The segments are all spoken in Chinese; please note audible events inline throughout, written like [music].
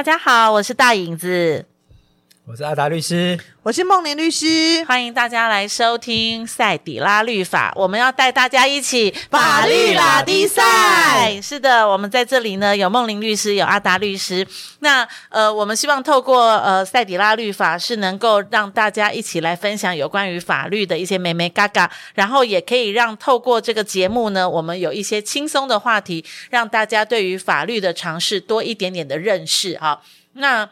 大家好，我是大影子。我是阿达律师，我是梦玲律师，欢迎大家来收听赛底拉律法。我们要带大家一起法律拉力赛。是的，我们在这里呢，有梦玲律师，有阿达律师。那呃，我们希望透过呃赛底拉律法，是能够让大家一起来分享有关于法律的一些美眉嘎嘎，然后也可以让透过这个节目呢，我们有一些轻松的话题，让大家对于法律的尝试多一点点的认识。好，那。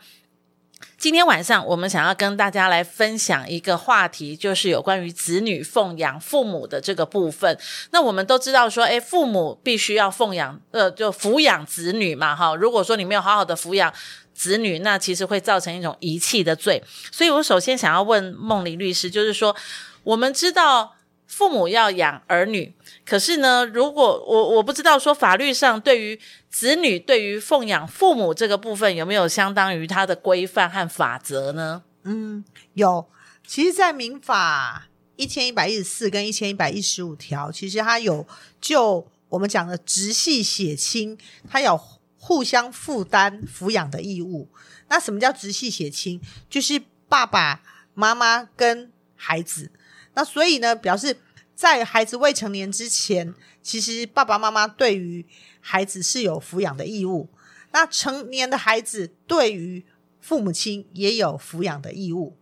今天晚上我们想要跟大家来分享一个话题，就是有关于子女奉养父母的这个部分。那我们都知道说，诶，父母必须要奉养，呃，就抚养子女嘛，哈。如果说你没有好好的抚养子女，那其实会造成一种遗弃的罪。所以我首先想要问梦玲律师，就是说，我们知道。父母要养儿女，可是呢，如果我我不知道说法律上对于子女对于奉养父母这个部分有没有相当于他的规范和法则呢？嗯，有。其实，在民法一千一百一十四跟一千一百一十五条，其实它有就我们讲的直系血亲，它有互相负担抚养的义务。那什么叫直系血亲？就是爸爸妈妈跟孩子。那所以呢，表示在孩子未成年之前，其实爸爸妈妈对于孩子是有抚养的义务。那成年的孩子对于父母亲也有抚养的义务。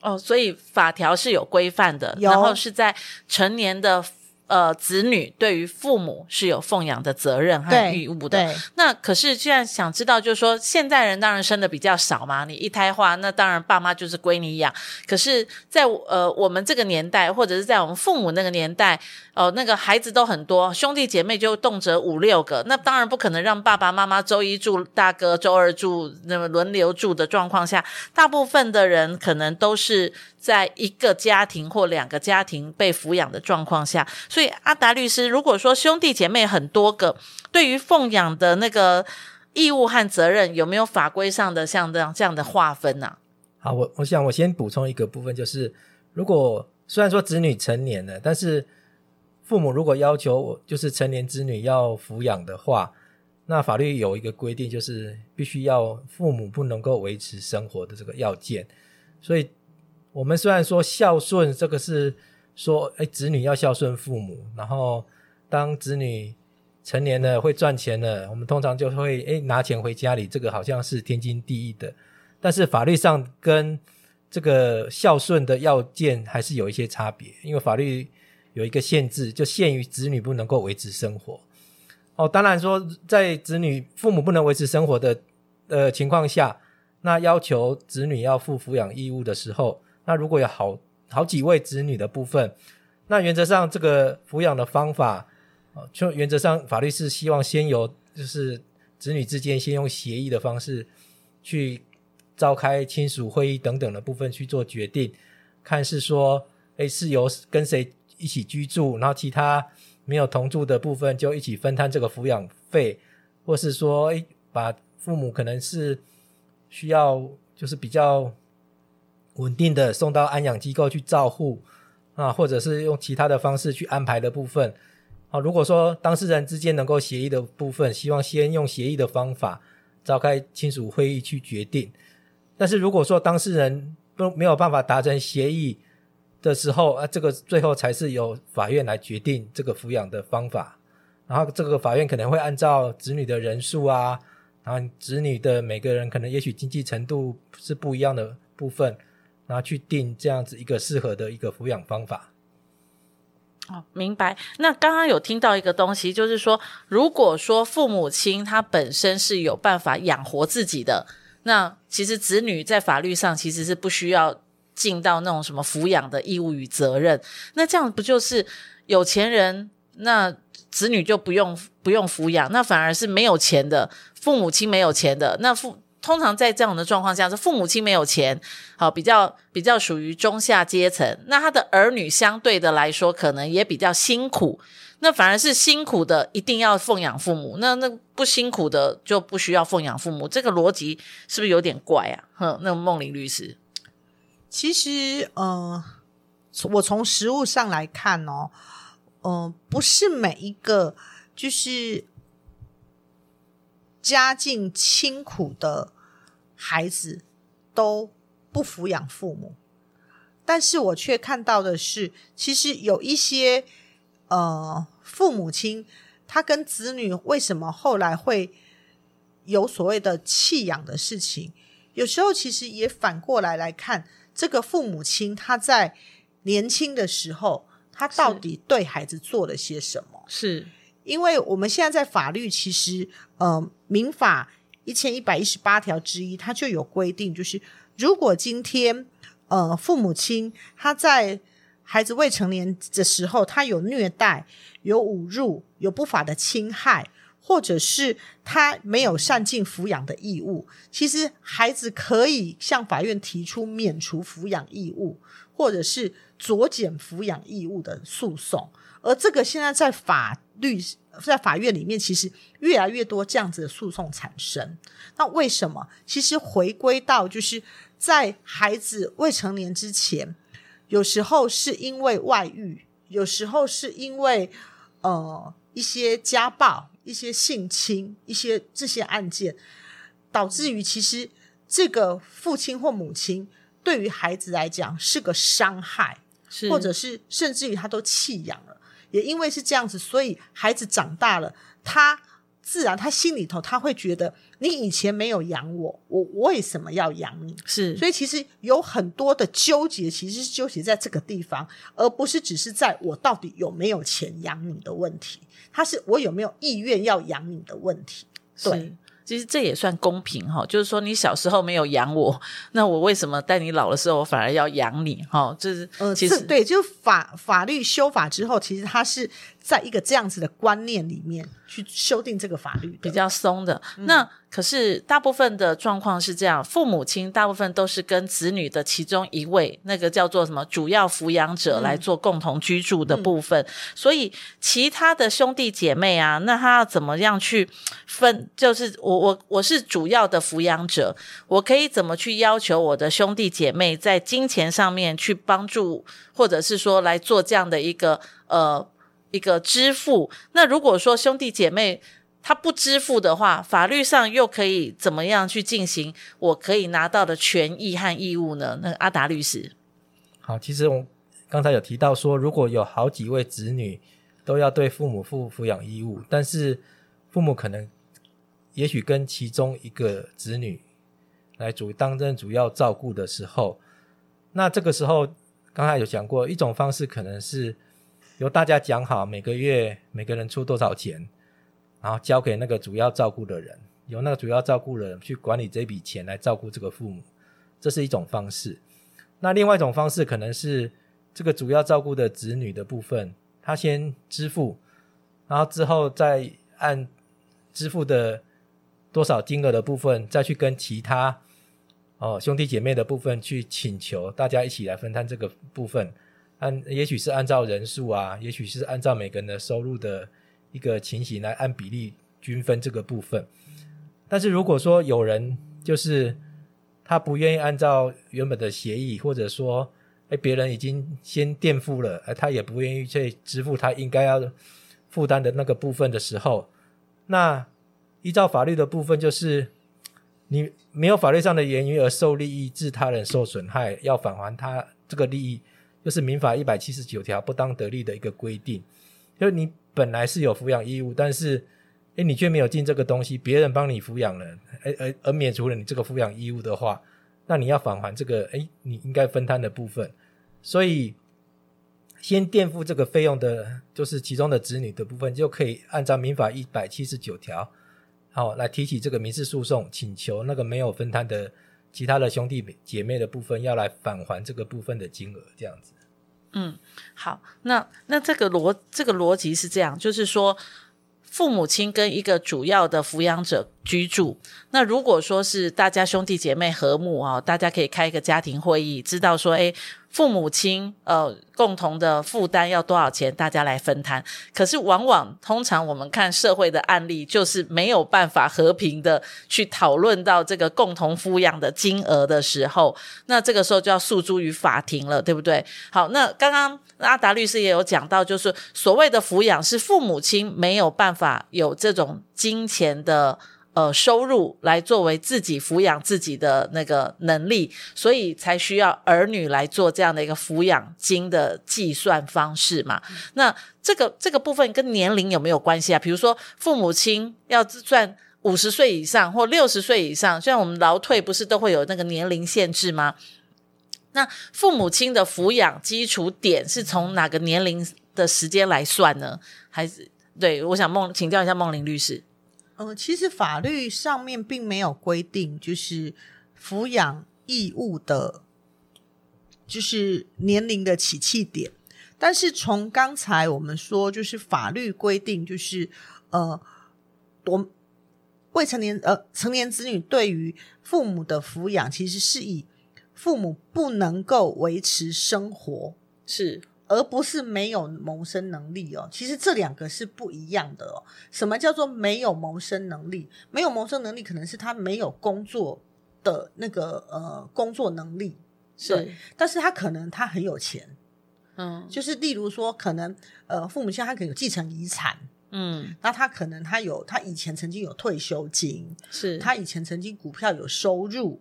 哦，所以法条是有规范的，然后是在成年的。呃，子女对于父母是有奉养的责任和义务的。那可是，现在想知道，就是说，现在人当然生的比较少嘛，你一胎化，那当然爸妈就是归你养。可是在呃我们这个年代，或者是在我们父母那个年代，哦、呃，那个孩子都很多，兄弟姐妹就动辄五六个，那当然不可能让爸爸妈妈周一住大哥，周二住那么轮流住的状况下，大部分的人可能都是。在一个家庭或两个家庭被抚养的状况下，所以阿达律师，如果说兄弟姐妹很多个，对于奉养的那个义务和责任，有没有法规上的像这样这样的划分呢、好，我我想我先补充一个部分，就是如果虽然说子女成年了，但是父母如果要求就是成年子女要抚养的话，那法律有一个规定，就是必须要父母不能够维持生活的这个要件，所以。我们虽然说孝顺这个是说，哎，子女要孝顺父母，然后当子女成年了会赚钱了，我们通常就会哎拿钱回家里，这个好像是天经地义的。但是法律上跟这个孝顺的要件还是有一些差别，因为法律有一个限制，就限于子女不能够维持生活。哦，当然说在子女父母不能维持生活的呃情况下，那要求子女要负抚养义务的时候。那如果有好好几位子女的部分，那原则上这个抚养的方法，就原则上法律是希望先由就是子女之间先用协议的方式去召开亲属会议等等的部分去做决定，看是说，诶是由跟谁一起居住，然后其他没有同住的部分就一起分摊这个抚养费，或是说，诶把父母可能是需要就是比较。稳定的送到安养机构去照护啊，或者是用其他的方式去安排的部分。好，如果说当事人之间能够协议的部分，希望先用协议的方法召开亲属会议去决定。但是如果说当事人都没有办法达成协议的时候，啊，这个最后才是由法院来决定这个抚养的方法。然后这个法院可能会按照子女的人数啊，然后子女的每个人可能也许经济程度是不一样的部分。然后去定这样子一个适合的一个抚养方法。哦，明白。那刚刚有听到一个东西，就是说，如果说父母亲他本身是有办法养活自己的，那其实子女在法律上其实是不需要尽到那种什么抚养的义务与责任。那这样不就是有钱人，那子女就不用不用抚养，那反而是没有钱的父母亲没有钱的那父。通常在这样的状况下，是父母亲没有钱，好，比较比较属于中下阶层，那他的儿女相对的来说，可能也比较辛苦，那反而是辛苦的一定要奉养父母，那那不辛苦的就不需要奉养父母，这个逻辑是不是有点怪啊？哼，那个梦玲律师，其实，呃，我从实物上来看哦，嗯、不是每一个就是家境清苦的。孩子都不抚养父母，但是我却看到的是，其实有一些呃父母亲，他跟子女为什么后来会有所谓的弃养的事情，有时候其实也反过来来看，这个父母亲他在年轻的时候，他到底对孩子做了些什么？是因为我们现在在法律，其实呃民法一千一百一十八条之一，它就有规定，就是。如果今天，呃，父母亲他在孩子未成年的时候，他有虐待、有侮辱、有不法的侵害，或者是他没有善尽抚养的义务，其实孩子可以向法院提出免除抚养义务，或者是酌减抚养义务的诉讼。而这个现在在法律在法院里面，其实越来越多这样子的诉讼产生。那为什么？其实回归到就是。在孩子未成年之前，有时候是因为外遇，有时候是因为呃一些家暴、一些性侵、一些这些案件，导致于其实这个父亲或母亲对于孩子来讲是个伤害，是或者是甚至于他都弃养了。也因为是这样子，所以孩子长大了，他。自然，他心里头他会觉得，你以前没有养我，我为什么要养你？是，所以其实有很多的纠结，其实是纠结在这个地方，而不是只是在我到底有没有钱养你的问题，他是我有没有意愿要养你的问题。对。其实这也算公平哈，就是说你小时候没有养我，那我为什么在你老的时候我反而要养你哈？就是呃，其实对，就法法律修法之后，其实它是在一个这样子的观念里面去修订这个法律，比较松的。嗯、那可是大部分的状况是这样，父母亲大部分都是跟子女的其中一位，那个叫做什么主要抚养者来做共同居住的部分，所以其他的兄弟姐妹啊，那他要怎么样去分？就是我。我我是主要的抚养者，我可以怎么去要求我的兄弟姐妹在金钱上面去帮助，或者是说来做这样的一个呃一个支付？那如果说兄弟姐妹他不支付的话，法律上又可以怎么样去进行？我可以拿到的权益和义务呢？那阿达律师，好，其实我刚才有提到说，如果有好几位子女都要对父母负抚养义务，但是父母可能。也许跟其中一个子女来主担任主要照顾的时候，那这个时候刚才有讲过，一种方式可能是由大家讲好每个月每个人出多少钱，然后交给那个主要照顾的人，由那个主要照顾人去管理这笔钱来照顾这个父母，这是一种方式。那另外一种方式可能是这个主要照顾的子女的部分，他先支付，然后之后再按支付的。多少金额的部分，再去跟其他哦兄弟姐妹的部分去请求，大家一起来分摊这个部分。按也许是按照人数啊，也许是按照每个人的收入的一个情形来按比例均分这个部分。但是如果说有人就是他不愿意按照原本的协议，或者说哎别人已经先垫付了，哎他也不愿意去支付他应该要负担的那个部分的时候，那。依照法律的部分，就是你没有法律上的原因而受利益致他人受损害，要返还他这个利益，就是民法一百七十九条不当得利的一个规定。就你本来是有抚养义务，但是诶你却没有尽这个东西，别人帮你抚养了，而而而免除了你这个抚养义务的话，那你要返还这个诶你应该分摊的部分。所以先垫付这个费用的，就是其中的子女的部分，就可以按照民法一百七十九条。好，来提起这个民事诉讼，请求那个没有分摊的其他的兄弟姐妹的部分，要来返还这个部分的金额，这样子。嗯，好，那那这个逻这个逻辑是这样，就是说，父母亲跟一个主要的抚养者居住，那如果说是大家兄弟姐妹和睦啊，大家可以开一个家庭会议，知道说，诶父母亲呃共同的负担要多少钱，大家来分摊。可是往往通常我们看社会的案例，就是没有办法和平的去讨论到这个共同抚养的金额的时候，那这个时候就要诉诸于法庭了，对不对？好，那刚刚阿达律师也有讲到，就是所谓的抚养是父母亲没有办法有这种金钱的。呃收入来作为自己抚养自己的那个能力，所以才需要儿女来做这样的一个抚养金的计算方式嘛。嗯、那这个这个部分跟年龄有没有关系啊？比如说父母亲要算五十岁以上或六十岁以上，虽然我们劳退不是都会有那个年龄限制吗？那父母亲的抚养基础点是从哪个年龄的时间来算呢？还是对，我想梦请教一下梦玲律师。嗯、呃，其实法律上面并没有规定，就是抚养义务的，就是年龄的起讫点。但是从刚才我们说，就是法律规定，就是呃，我未成年呃成年子女对于父母的抚养，其实是以父母不能够维持生活是。而不是没有谋生能力哦，其实这两个是不一样的哦。什么叫做没有谋生能力？没有谋生能力，可能是他没有工作的那个呃工作能力，是，但是他可能他很有钱，嗯，就是例如说，可能呃父母亲他可能有继承遗产，嗯，那他可能他有他以前曾经有退休金，是。他以前曾经股票有收入，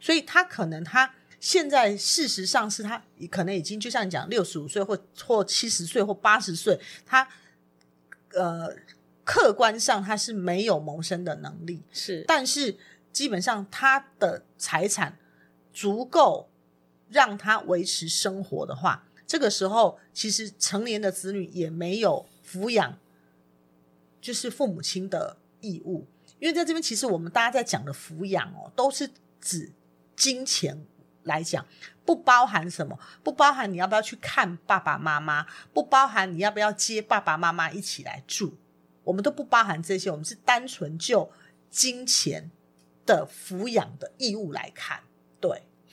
所以他可能他。现在事实上是他可能已经就像你讲六十五岁或或七十岁或八十岁，他呃客观上他是没有谋生的能力，是，但是基本上他的财产足够让他维持生活的话，这个时候其实成年的子女也没有抚养就是父母亲的义务，因为在这边其实我们大家在讲的抚养哦，都是指金钱。来讲，不包含什么？不包含你要不要去看爸爸妈妈，不包含你要不要接爸爸妈妈一起来住，我们都不包含这些。我们是单纯就金钱的抚养的义务来看，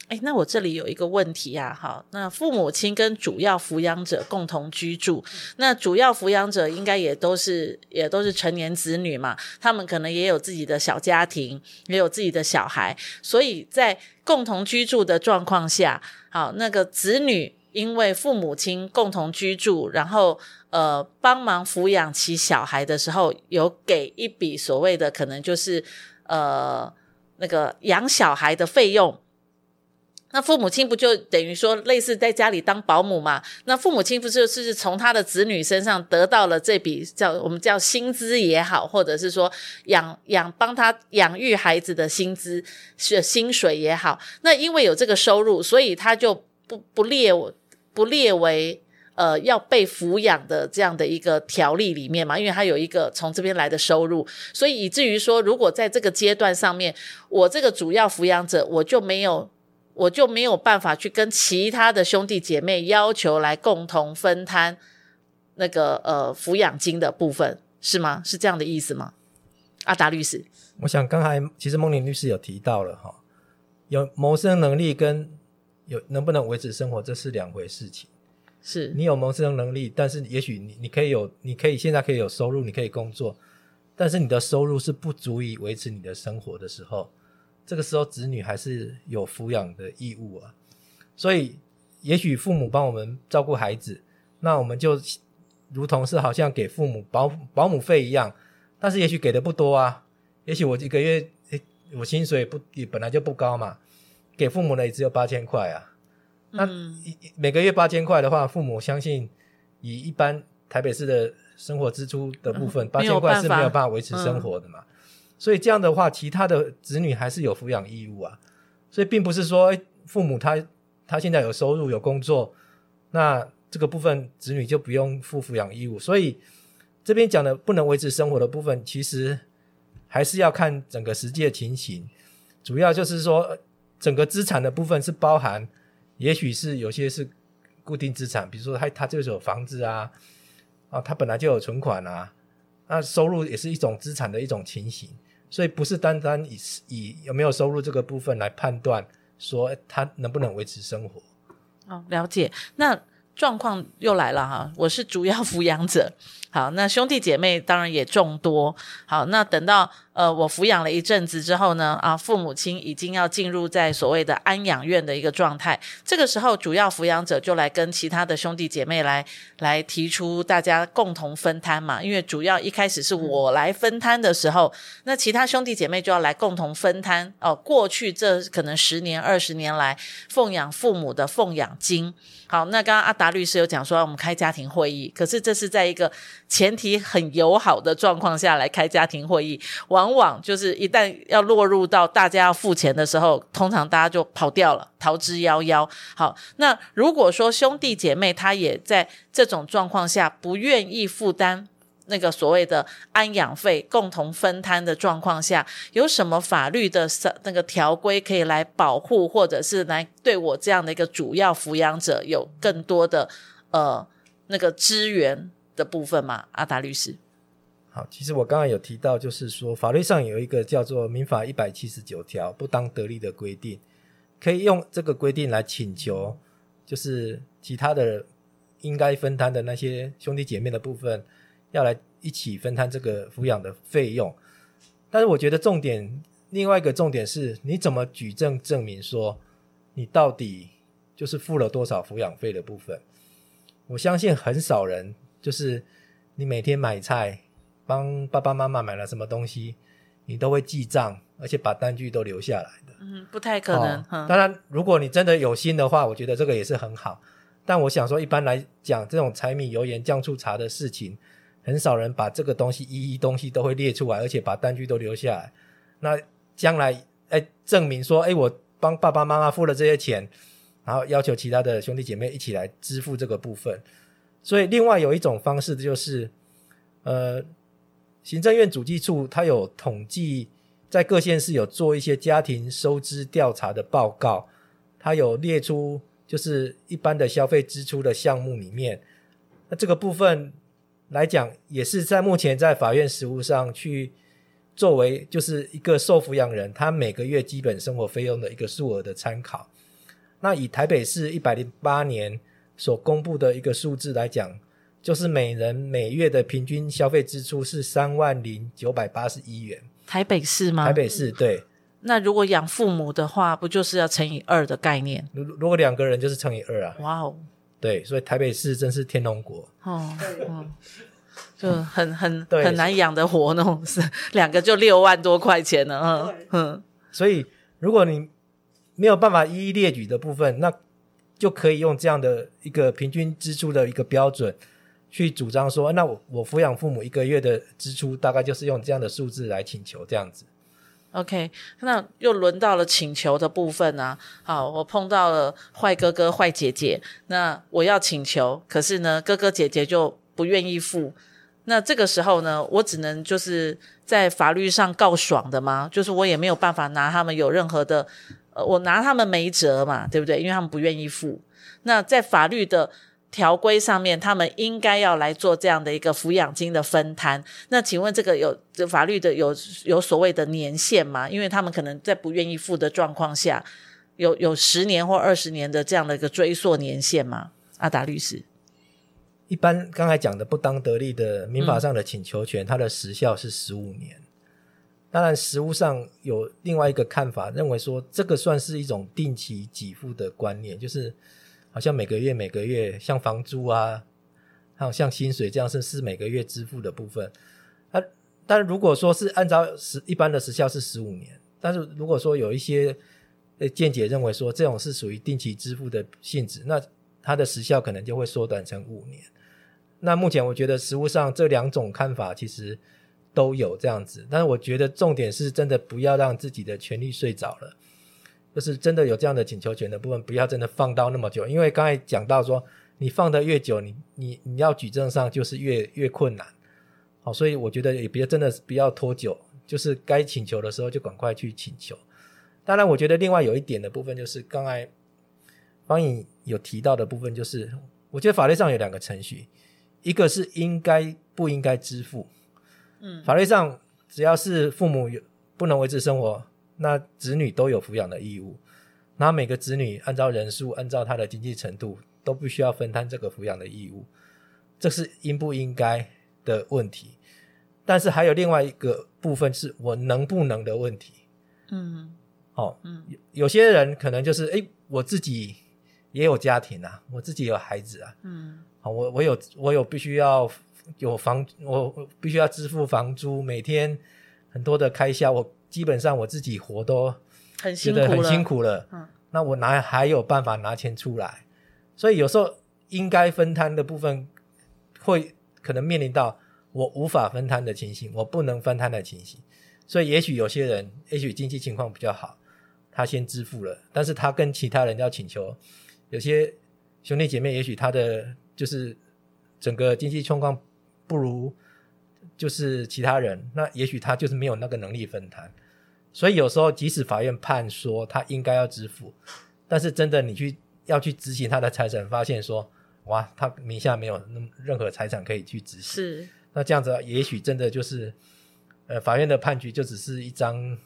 哎，那我这里有一个问题啊，好，那父母亲跟主要抚养者共同居住，那主要抚养者应该也都是也都是成年子女嘛，他们可能也有自己的小家庭，也有自己的小孩，所以在共同居住的状况下，好，那个子女因为父母亲共同居住，然后呃帮忙抚养其小孩的时候，有给一笔所谓的可能就是呃那个养小孩的费用。那父母亲不就等于说类似在家里当保姆嘛？那父母亲不就是从他的子女身上得到了这笔叫我们叫薪资也好，或者是说养养帮他养育孩子的薪资是薪水也好？那因为有这个收入，所以他就不不列不列为呃要被抚养的这样的一个条例里面嘛？因为他有一个从这边来的收入，所以以至于说，如果在这个阶段上面，我这个主要抚养者我就没有。我就没有办法去跟其他的兄弟姐妹要求来共同分摊那个呃抚养金的部分，是吗？是这样的意思吗？阿达律师，我想刚才其实孟玲律师有提到了哈，有谋生能力跟有能不能维持生活，这是两回事情。是你有谋生能力，但是也许你你可以有，你可以现在可以有收入，你可以工作，但是你的收入是不足以维持你的生活的时候。这个时候，子女还是有抚养的义务啊，所以也许父母帮我们照顾孩子，那我们就如同是好像给父母保保姆费一样，但是也许给的不多啊，也许我一个月诶，我薪水不也本来就不高嘛，给父母呢也只有八千块啊，那一每个月八千块的话，父母相信以一般台北市的生活支出的部分，八千块是没有办法维持生活的嘛。所以这样的话，其他的子女还是有抚养义务啊。所以并不是说，父母他他现在有收入有工作，那这个部分子女就不用负抚养义务。所以这边讲的不能维持生活的部分，其实还是要看整个实际的情形。主要就是说，整个资产的部分是包含，也许是有些是固定资产，比如说他他就是有房子啊，啊，他本来就有存款啊，那收入也是一种资产的一种情形。所以不是单单以以有没有收入这个部分来判断说他能不能维持生活。哦，了解。那状况又来了哈，我是主要抚养者。[laughs] 好，那兄弟姐妹当然也众多。好，那等到呃我抚养了一阵子之后呢，啊，父母亲已经要进入在所谓的安养院的一个状态。这个时候，主要抚养者就来跟其他的兄弟姐妹来来提出大家共同分摊嘛。因为主要一开始是我来分摊的时候，那其他兄弟姐妹就要来共同分摊哦。过去这可能十年、二十年来奉养父母的奉养金。好，那刚刚阿达律师有讲说，我们开家庭会议，可是这是在一个前提很友好的状况下来开家庭会议，往往就是一旦要落入到大家要付钱的时候，通常大家就跑掉了，逃之夭夭。好，那如果说兄弟姐妹他也在这种状况下不愿意负担。那个所谓的安养费共同分摊的状况下，有什么法律的那个条规可以来保护，或者是来对我这样的一个主要抚养者有更多的呃那个资源的部分吗？阿达律师，好，其实我刚刚有提到，就是说法律上有一个叫做《民法》一百七十九条不当得利的规定，可以用这个规定来请求，就是其他的应该分摊的那些兄弟姐妹的部分。要来一起分摊这个抚养的费用，但是我觉得重点，另外一个重点是，你怎么举证证明说你到底就是付了多少抚养费的部分？我相信很少人就是你每天买菜帮爸爸妈妈买了什么东西，你都会记账，而且把单据都留下来的。嗯，不太可能。哦，当然，如果你真的有心的话，我觉得这个也是很好。但我想说，一般来讲，这种柴米油盐酱醋茶的事情。很少人把这个东西一一东西都会列出来，而且把单据都留下来。那将来哎，证明说哎，我帮爸爸妈妈付了这些钱，然后要求其他的兄弟姐妹一起来支付这个部分。所以，另外有一种方式就是，呃，行政院主计处它有统计，在各县市有做一些家庭收支调查的报告，它有列出就是一般的消费支出的项目里面，那这个部分。来讲，也是在目前在法院实务上去作为就是一个受抚养人他每个月基本生活费用的一个数额的参考。那以台北市一百零八年所公布的一个数字来讲，就是每人每月的平均消费支出是三万零九百八十一元。台北市吗？台北市，对。那如果养父母的话，不就是要乘以二的概念？如如果两个人就是乘以二啊。哇哦。对，所以台北市真是天龙国哦，[laughs] 就很很 [laughs] 很难养得活那种，是两个就六万多块钱呢，嗯嗯。所以如果你没有办法一一列举的部分，那就可以用这样的一个平均支出的一个标准去主张说，那我我抚养父母一个月的支出大概就是用这样的数字来请求这样子。OK，那又轮到了请求的部分啊。好，我碰到了坏哥哥、坏姐姐，那我要请求，可是呢，哥哥姐姐就不愿意付。那这个时候呢，我只能就是在法律上告爽的吗？就是我也没有办法拿他们有任何的，呃，我拿他们没辙嘛，对不对？因为他们不愿意付。那在法律的。条规上面，他们应该要来做这样的一个抚养金的分摊。那请问这个有法律的有有所谓的年限吗？因为他们可能在不愿意付的状况下，有有十年或二十年的这样的一个追溯年限吗？阿达律师，一般刚才讲的不当得利的民法上的请求权，它的时效是十五年。当然，实务上有另外一个看法，认为说这个算是一种定期给付的观念，就是。好像每个月每个月像房租啊，还有像薪水这样是是每个月支付的部分。啊，但如果说是按照时一般的时效是十五年，但是如果说有一些呃见解认为说这种是属于定期支付的性质，那它的时效可能就会缩短成五年。那目前我觉得实务上这两种看法其实都有这样子，但是我觉得重点是真的不要让自己的权利睡着了。就是真的有这样的请求权的部分，不要真的放到那么久，因为刚才讲到说，你放的越久，你你你要举证上就是越越困难，好，所以我觉得也别真的不要拖久，就是该请求的时候就赶快去请求。当然，我觉得另外有一点的部分就是刚才方颖有提到的部分，就是我觉得法律上有两个程序，一个是应该不应该支付，嗯，法律上只要是父母有不能维持生活。那子女都有抚养的义务，那每个子女按照人数、按照他的经济程度都必须要分摊这个抚养的义务，这是应不应该的问题。但是还有另外一个部分是我能不能的问题。嗯，好、哦，嗯，有些人可能就是，诶，我自己也有家庭啊，我自己有孩子啊，嗯，好，我我有我有必须要有房，我必须要支付房租，每天很多的开销，我基本上我自己活都觉得很辛苦了，嗯，那我哪还有办法拿钱出来？所以有时候应该分摊的部分，会可能面临到我无法分摊的情形，我不能分摊的情形。所以也许有些人，也许经济情况比较好，他先支付了，但是他跟其他人要请求，有些兄弟姐妹，也许他的就是整个经济状况不如就是其他人，那也许他就是没有那个能力分摊。所以有时候即使法院判说他应该要支付，但是真的你去。要去执行他的财产，发现说，哇，他名下没有任何财产可以去执行。是，那这样子，也许真的就是，呃，法院的判决就只是一张，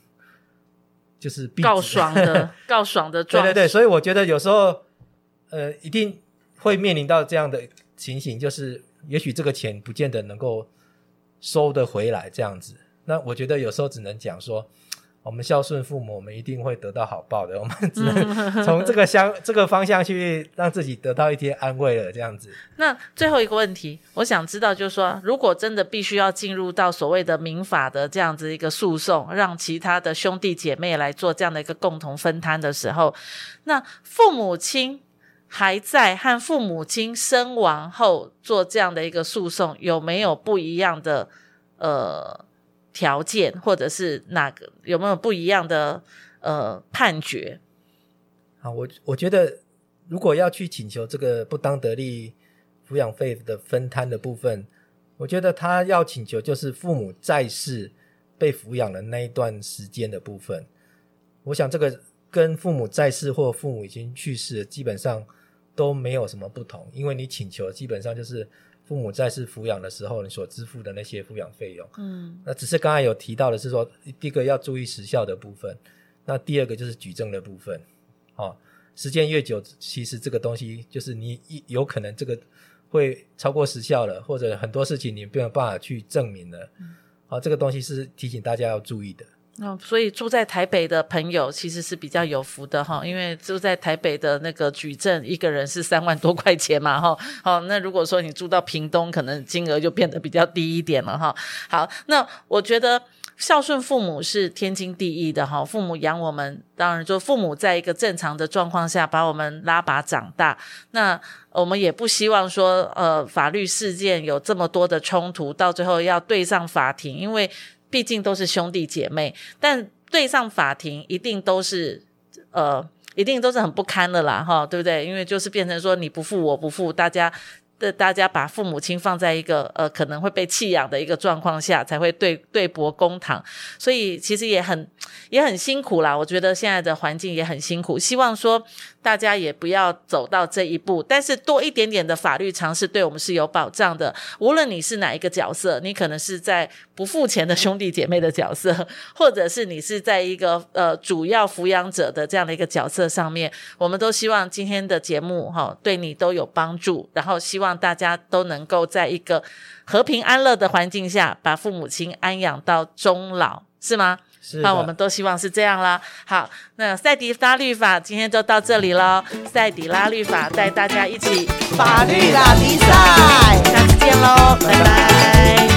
就是告爽的 [laughs] 告爽的状。对对对，所以我觉得有时候，呃，一定会面临到这样的情形，就是也许这个钱不见得能够收得回来，这样子。那我觉得有时候只能讲说。[tsk] 我们孝顺父母，我们一定会得到好报的。[laughs] 我们只能从这个相 [laughs] 这个方向去让自己得到一些安慰了，这样子。那最后一个问题，我想知道，就是说，如果真的必须要进入到所谓的民法的这样子一个诉讼，让其他的兄弟姐妹来做这样的一个共同分摊的时候，那父母亲还在和父母亲身亡后做这样的一个诉讼，有没有不一样的呃？条件，或者是哪个有没有不一样的呃判决？啊，我我觉得如果要去请求这个不当得利抚养费的分摊的部分，我觉得他要请求就是父母在世被抚养的那一段时间的部分。我想这个跟父母在世或父母已经去世，基本上都没有什么不同，因为你请求基本上就是。父母在世抚养的时候，你所支付的那些抚养费用，嗯，那只是刚才有提到的是说，第一个要注意时效的部分，那第二个就是举证的部分，哦，时间越久，其实这个东西就是你一有可能这个会超过时效了，或者很多事情你没有办法去证明了，嗯，好，这个东西是提醒大家要注意的。哦，所以住在台北的朋友其实是比较有福的哈，因为住在台北的那个举证一个人是三万多块钱嘛哈。好，那如果说你住到屏东，可能金额就变得比较低一点了哈。好，那我觉得孝顺父母是天经地义的哈。父母养我们，当然就父母在一个正常的状况下把我们拉拔长大，那我们也不希望说呃法律事件有这么多的冲突，到最后要对上法庭，因为。毕竟都是兄弟姐妹，但对上法庭一定都是，呃，一定都是很不堪的啦，哈，对不对？因为就是变成说你不付我不付，大家。的大家把父母亲放在一个呃可能会被弃养的一个状况下，才会对对簿公堂，所以其实也很也很辛苦啦。我觉得现在的环境也很辛苦，希望说大家也不要走到这一步，但是多一点点的法律常识对我们是有保障的。无论你是哪一个角色，你可能是在不付钱的兄弟姐妹的角色，或者是你是在一个呃主要抚养者的这样的一个角色上面，我们都希望今天的节目哈、对你都有帮助，然后希望。让大家都能够在一个和平安乐的环境下，把父母亲安养到终老，是吗？是。那我们都希望是这样啦。好，那赛迪拉律法今天就到这里喽。赛迪拉律法带大家一起法律拉比赛，下次见喽，拜拜。